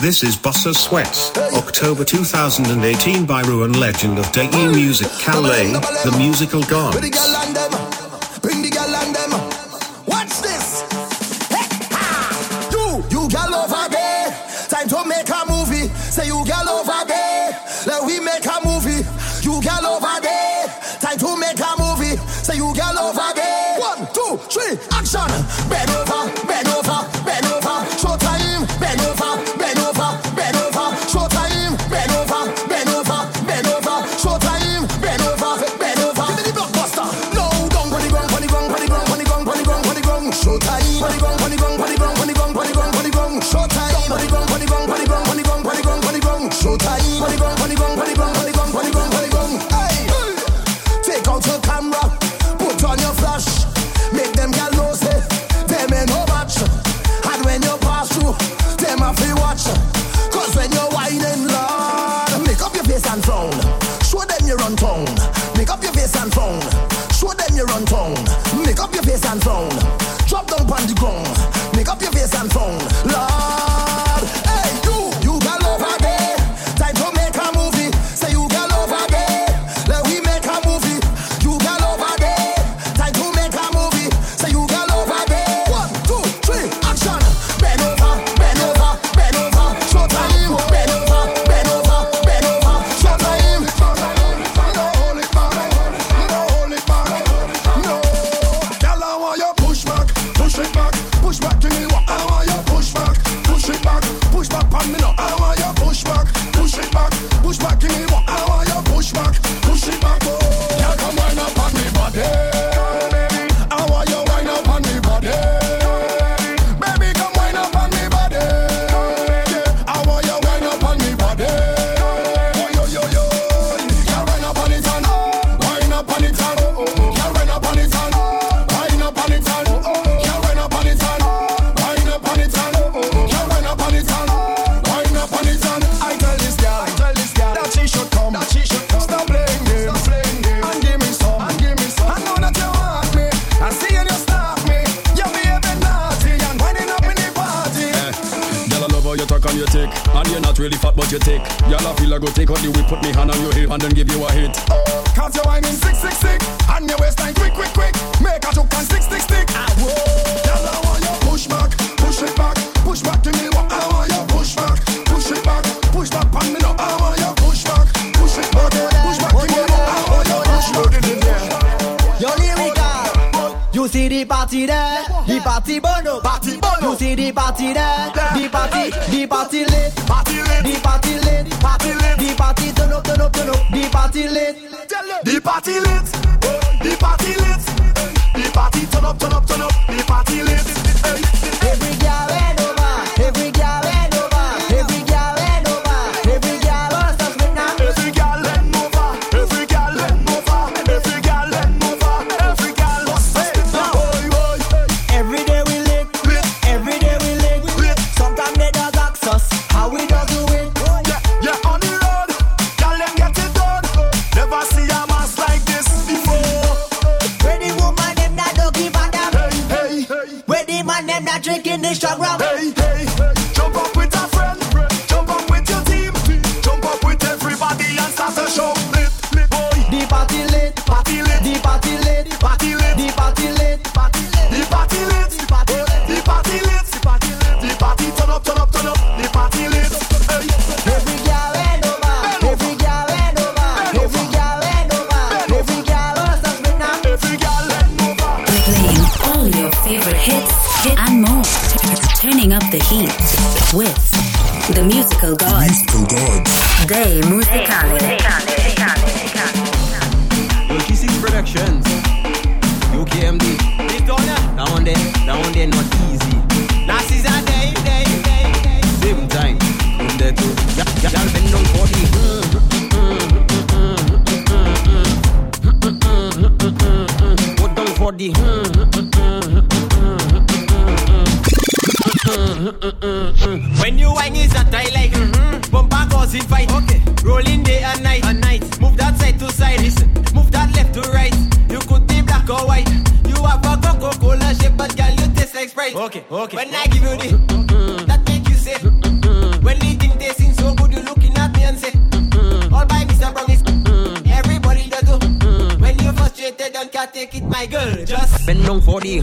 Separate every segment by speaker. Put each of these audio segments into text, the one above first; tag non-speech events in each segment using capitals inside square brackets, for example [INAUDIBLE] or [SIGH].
Speaker 1: This is Bossa Sweats, October 2018 by Ruin Legend of Deggy Music Calais, the musical gods.
Speaker 2: the
Speaker 3: party
Speaker 4: there, the party bono,
Speaker 3: party bono.
Speaker 4: You see the party there, the party, the party lit,
Speaker 3: party lit,
Speaker 4: the party lit,
Speaker 3: party lit,
Speaker 4: the party turn up, turn up, turn up, the party late,
Speaker 3: the party late, the party late. the party turn up, turn up, turn up, the party late.
Speaker 4: Every girl
Speaker 3: The
Speaker 5: Musical God.
Speaker 6: Musical God.
Speaker 5: Dei musicali.
Speaker 7: UG6 Productions. UKMD. and then not easy. Last is a day, day, day, day. Same time. Come there too. For me. Put down for the. When you whine, is a I like mm-hmm. Bumper in fight okay. Rolling day and night. and night Move that side to side Listen. Move that left to right You could be black or white You have a Coca-Cola shape But girl you taste like Sprite okay. Okay. When I give you the. That make you say mm-hmm. When you
Speaker 8: think they so good You looking at me and
Speaker 9: say
Speaker 7: mm-hmm. All by Mr. Brown is Everybody does do When you frustrated Don't can't take
Speaker 9: it my
Speaker 8: girl Just Bend down for the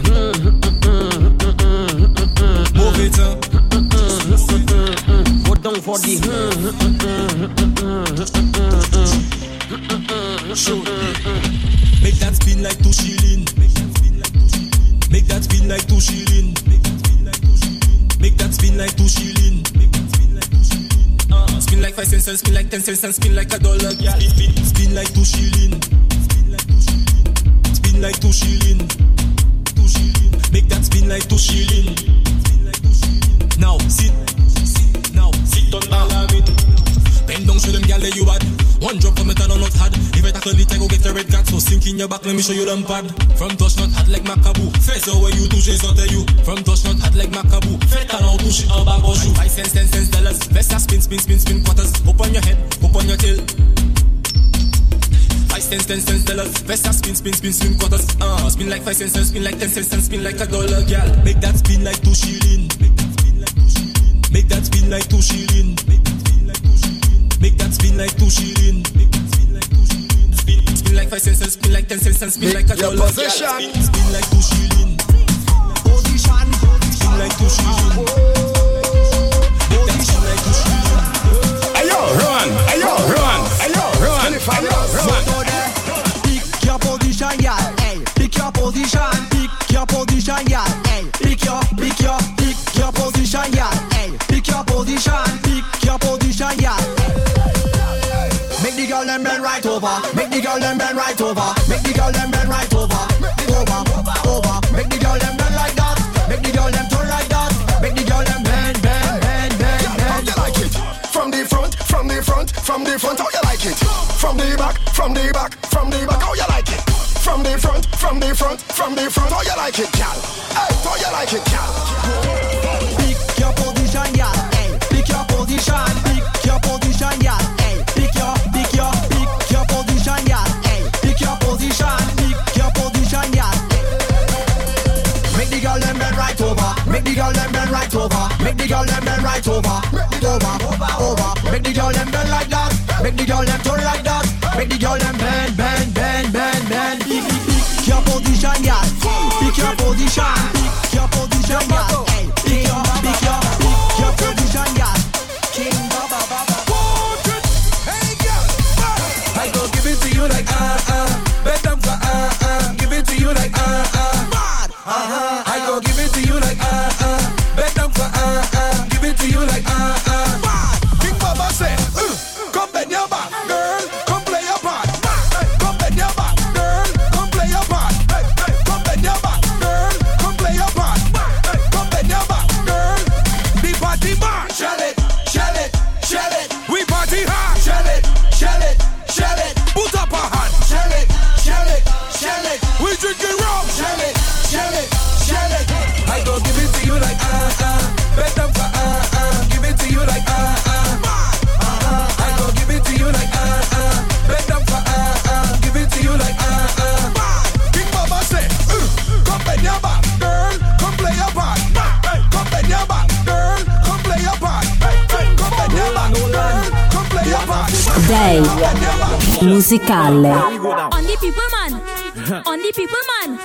Speaker 8: [LAUGHS] hmm, it up. hmm, hmm, hmm.
Speaker 9: Show. Make that spin like two shilling. Make that spin like two shilling. Make that spin like two shilling. Uh, spin like five cents and spin like ten cents and spin like a dollar. Yeah, spin, spin like two shilling. Spin like two shilling. Two shilling. Make that spin like two shilling. Now sit, now sit on Malamin. Bend down, show them gal that you bad. One drop from metal or not hard. If I tackle it, I go get a red card. So sink in your back, let me show you them pad. From touch not hard like Macabou. Face away you touche sans you. From touch not hard like macabu. Macabou. Fais talent touche en bas gauche. Five cents, ten cents, dollars. Vest a spin, spin, spin, spin quarters. Up on your head, up on your tail. Five cents, ten cents, dollars. Vest a spin, spin, spin, spin quarters. Uh, spin like five cents spin like ten cents spin like a dollar, gal. Make that spin like two shilling. Make that spin like two shilling. Make that spin like two shilling. Spin, spin like five cents and spin like ten cents and spin like a
Speaker 3: your
Speaker 9: dollar.
Speaker 3: position.
Speaker 9: Spin, spin like two shilling.
Speaker 10: Position,
Speaker 9: Spin like two shilling. Make that spin like two shilling.
Speaker 3: Ayo, run. Ayo, run. Ayo, run. Ayo, run.
Speaker 10: Pick your position, yeah. Hey, pick your position. Pick your position, yeah. Hey, pick your, pick your, pick your position, yeah. Your position. Pick your position, yeah. Make the girl them bend right over. Make the girl them bend right over. Make the girl them bend right over. Over, over. Make the girl them bend like that. Make the girl them turn like that. Make the girl them bend, bend, bend, bend,
Speaker 3: How
Speaker 10: bend.
Speaker 3: you like it? From the front, from the front, from the front, how you like it? From the back, from the back, from the back, how you like it? From the front, from the front, from the front, how you like it, gal? Hey, how you like it, gal?
Speaker 10: Pick your position, yeah. Make the girl them bend right over. Over, over. Make the girl them bend like that. Make the girl them turn like that. Make the girl them bend, bend, bend, bend, bend. Pick, your position, yeah. Pick your position.
Speaker 5: Musicale.
Speaker 11: On the people man. On the people man.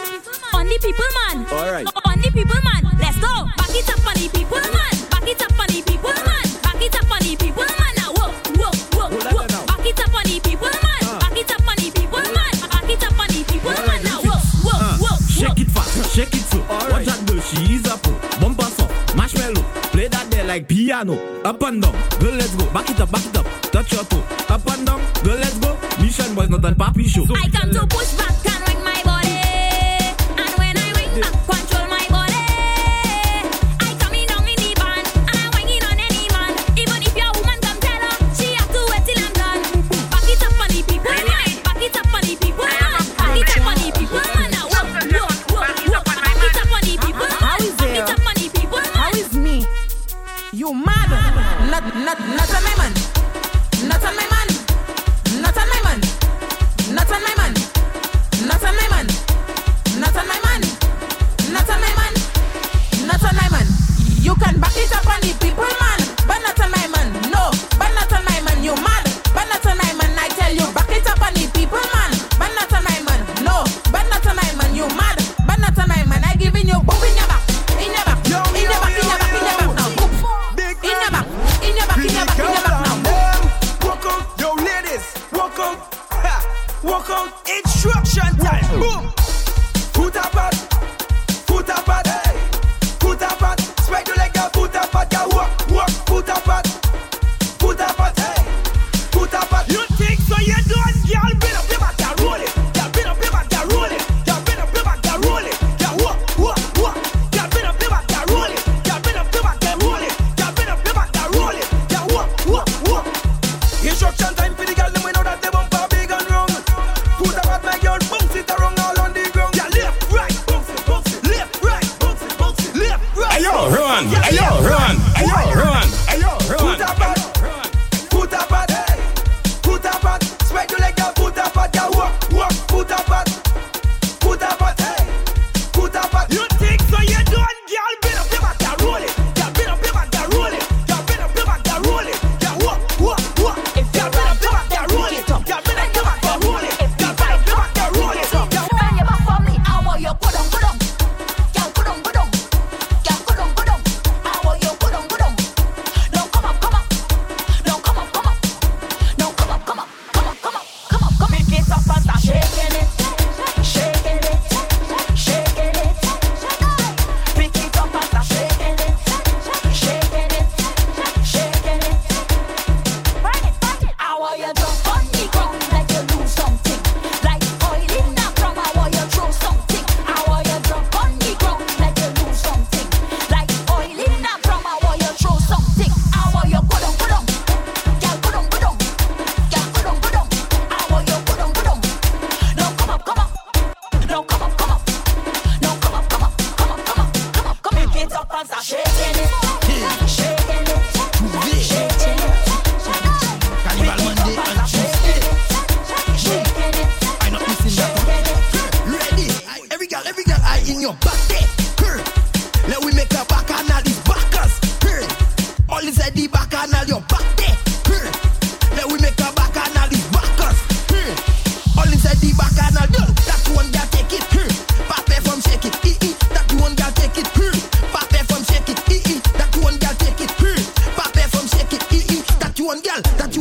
Speaker 11: On the people man.
Speaker 8: Alright.
Speaker 11: On the people man. Let's go. Back it up on the people man. Back it up on the people man. Back it up on the people man. Now whoa, whoa, whoa, whoa. Back it up on the people man. Back it up on the people man. Back it up on the people man. Now whoa, whoa, whoa,
Speaker 8: Shake it fast, shake it slow. Watch that girl, she is a pro. Bumper song, marshmallow. Play that there like piano. Up and down, girl, let's go. Back it up, back it up. Touch your toe. Mission boys, not a papi show.
Speaker 11: I come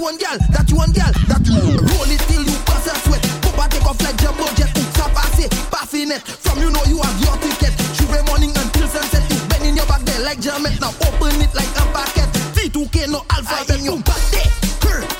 Speaker 12: you
Speaker 1: one girl, that you
Speaker 3: one girl, that you Roll it till you pass a sweat. Papa take off like jumbo jet. Oops, I pass it, passing it. From you know you have your ticket. Every morning until sunset, you bend in your back there like Jamet. Now open it like a packet. T2K no alpha, then you back there.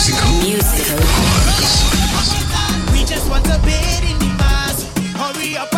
Speaker 13: musical.
Speaker 14: Musical.
Speaker 15: We
Speaker 1: just want a in the
Speaker 16: mass. Hurry up,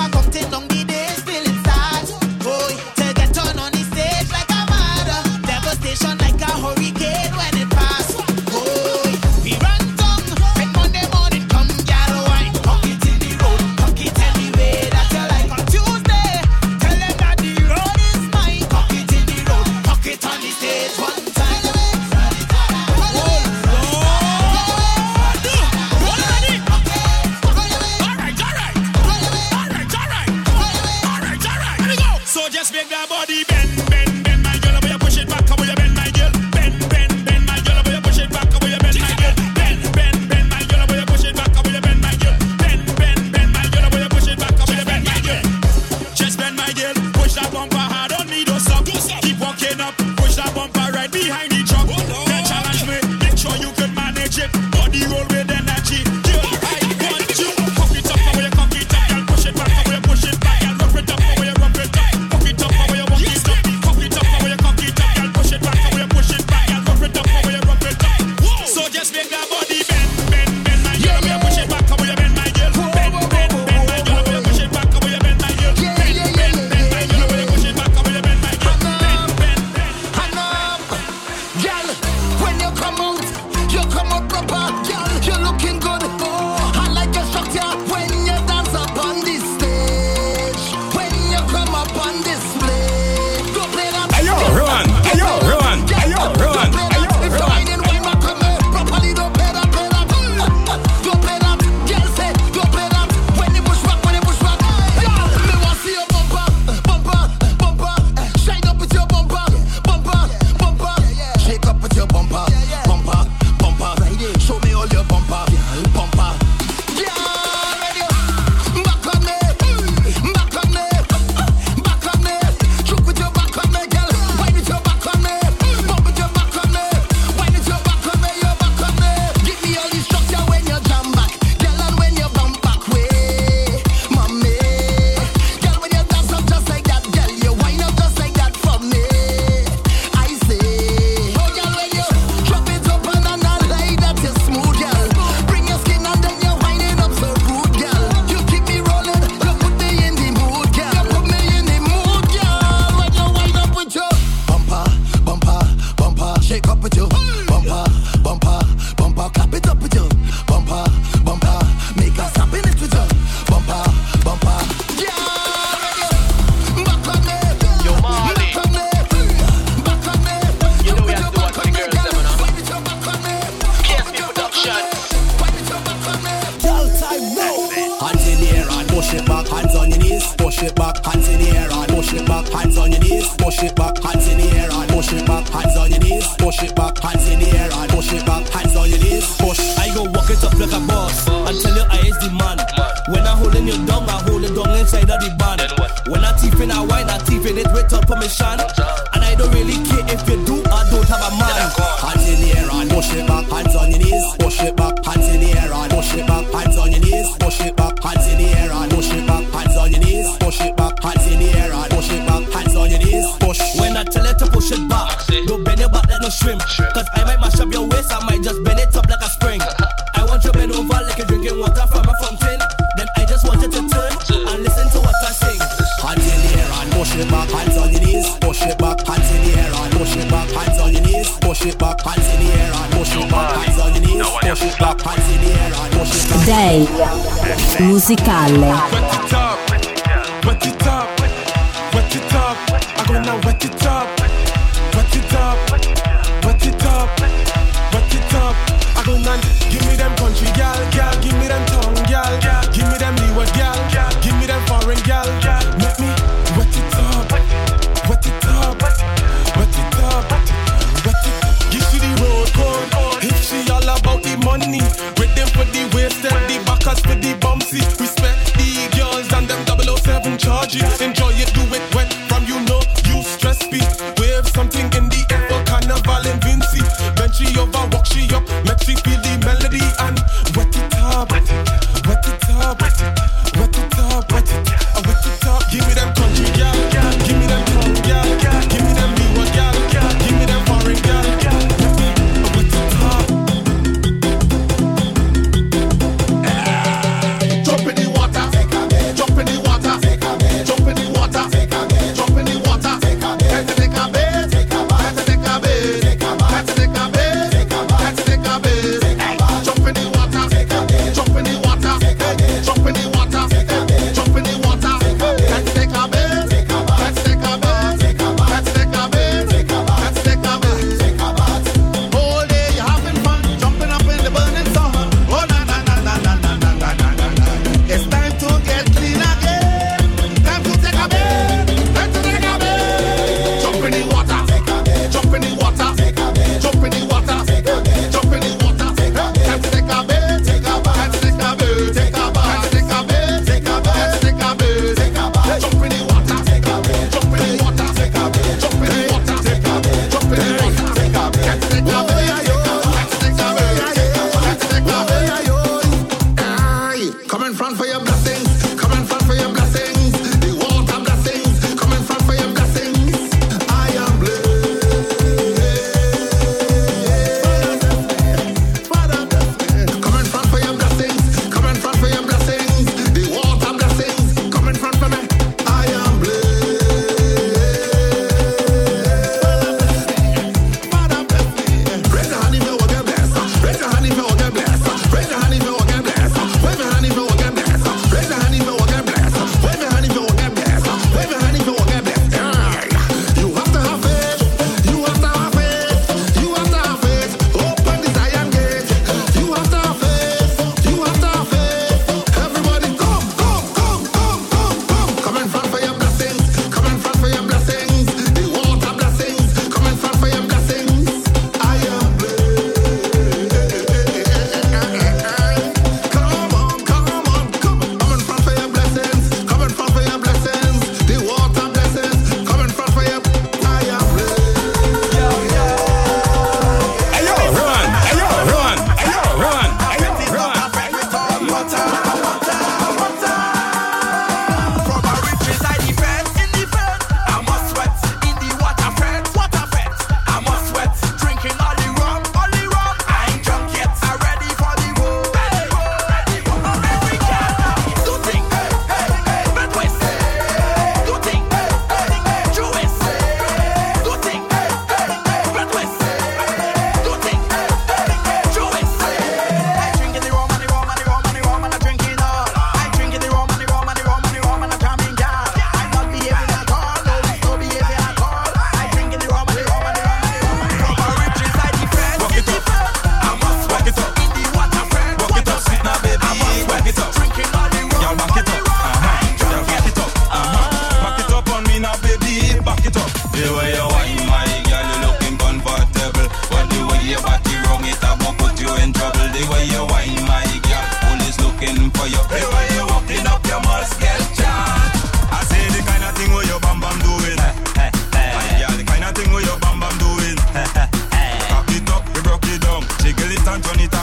Speaker 16: without
Speaker 17: musicale.
Speaker 5: And
Speaker 10: turn it around.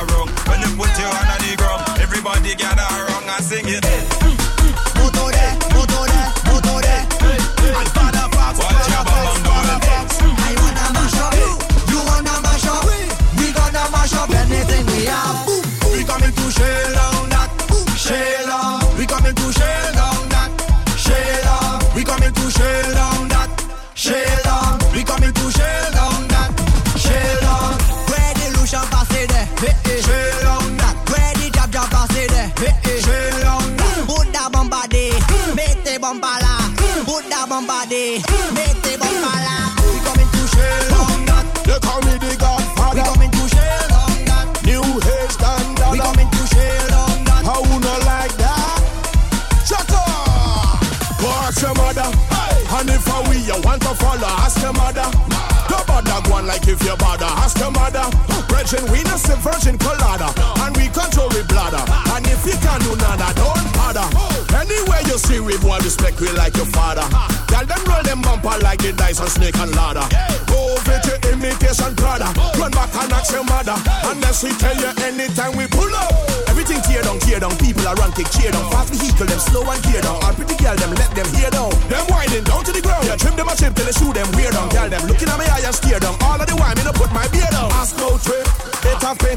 Speaker 18: Like if you bother, ask your mother. Virgin, we no say virgin colada. And we control we bladder. And if you can do nada, don't bother. Anywhere you see we boy respect we like your father. Tell them roll them bumper like the dice on snake and ladder. Go over imitation Prada. Run back and ask your mother. Unless we tell you anytime we pull up. Everything tear down, tear down. People are run, kick, cheer down. Fast vehicle, them slow and tear down. All pretty girl, them let them hear down. Them winding down to the ground. Yeah, trim them a chip till they shoot them weird down. Tell them looking at me eye and steer down.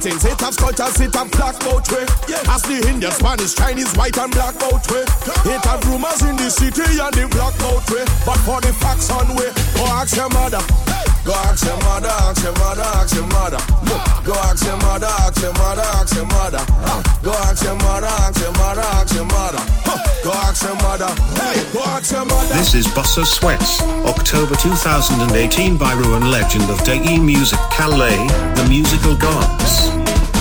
Speaker 18: Paintings, it have sculptures, it have black boat trick. Ask the Indian, Spanish, Chinese, white and black boat way. It have rumors in the city and the black boat way. But for the facts on way, go ask your mother. Go ask your mother, ask your mother, ask your mother. Go ask your mother, ask your mother, ask your mother. Go ask your mother, ask your mother, ask your mother. Go ask your mother. Hey, go ask your mother.
Speaker 3: This is Buster Sweats, October 2018 by Ruin Legend of Dei Music Calais, the musical gods.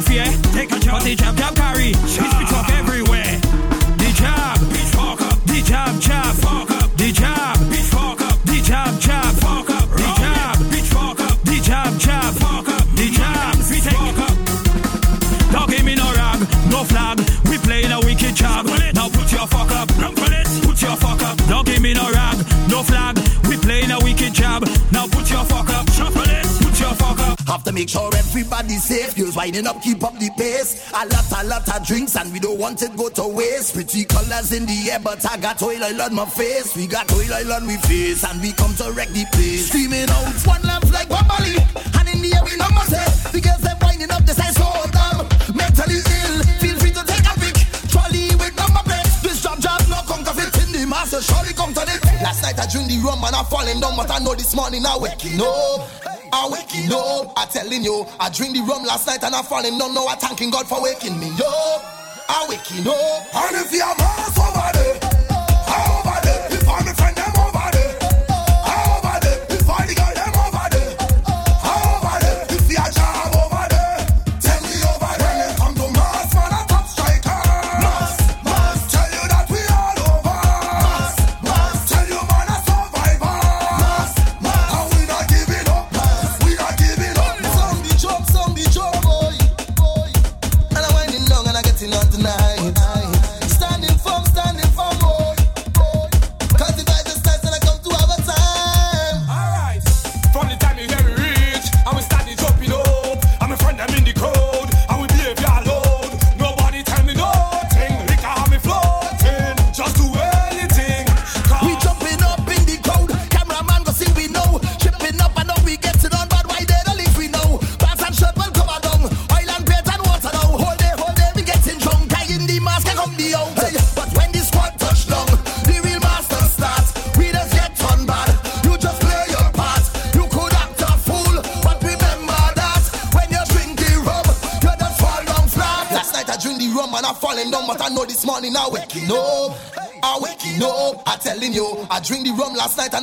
Speaker 9: Better fear. Take a job. But the chop chop carry, his pitch fuck everywhere. The job, pitch fuck up. The job, job, fuck up. The job, pitch fuck up. The job, job, fuck up. The job, pitch fuck up. The job, job, fuck up. The job, pitch fuck up. Don't give me no rag, no flag. We playing a wicked job. Now put your fuck up. Put your fuck up. Don't give me no rag, no flag.
Speaker 5: make sure everybody's safe. Girls winding up, keep up the pace. A lot, a lot of drinks, and we don't want it go to waste. Pretty colors in the air, but I got oil oil on my face. We got oil oil on we face, and we come to wreck the place. Screaming out, one lamp like Bobbly, and in the air we number say, the girls them winding up, they say so dumb, mentally ill. Feel free to take a pic, trolley with number plate. This job job no counterfeit in the master, surely come to this. Last night I drink the rum and I falling down, but I know this morning I waking up. I waking up. I telling you, I drink the rum last night and I falling. No, no, I thanking God for waking me up. I waking up.
Speaker 1: And if you're over.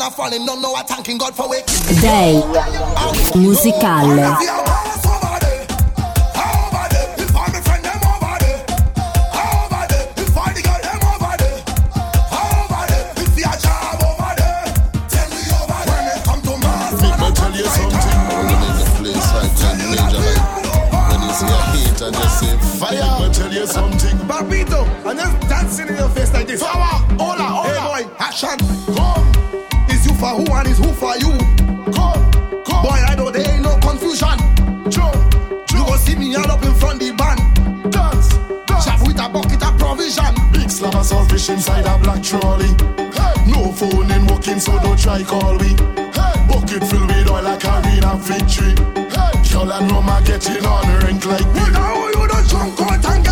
Speaker 1: a
Speaker 5: falling, don't know I'm thanking God for waking.
Speaker 18: Day musicale.
Speaker 3: something. Just
Speaker 1: dancing in your face like this. Power, hola, hola. Hey boy, action. Go man is who for you. Come, come. Boy, I know there ain't no confusion. Jump, jump, You go see me all up in front the band. Dance, dance. Chef with a bucket of provision.
Speaker 3: Big slab of saltfish inside a black trolley. Hey. No phone in working, so don't try call me. Hey. Bucket filled with oil like arena victory. Hey. Girl and Roma getting on rank like me.
Speaker 1: Without you, don't jump out and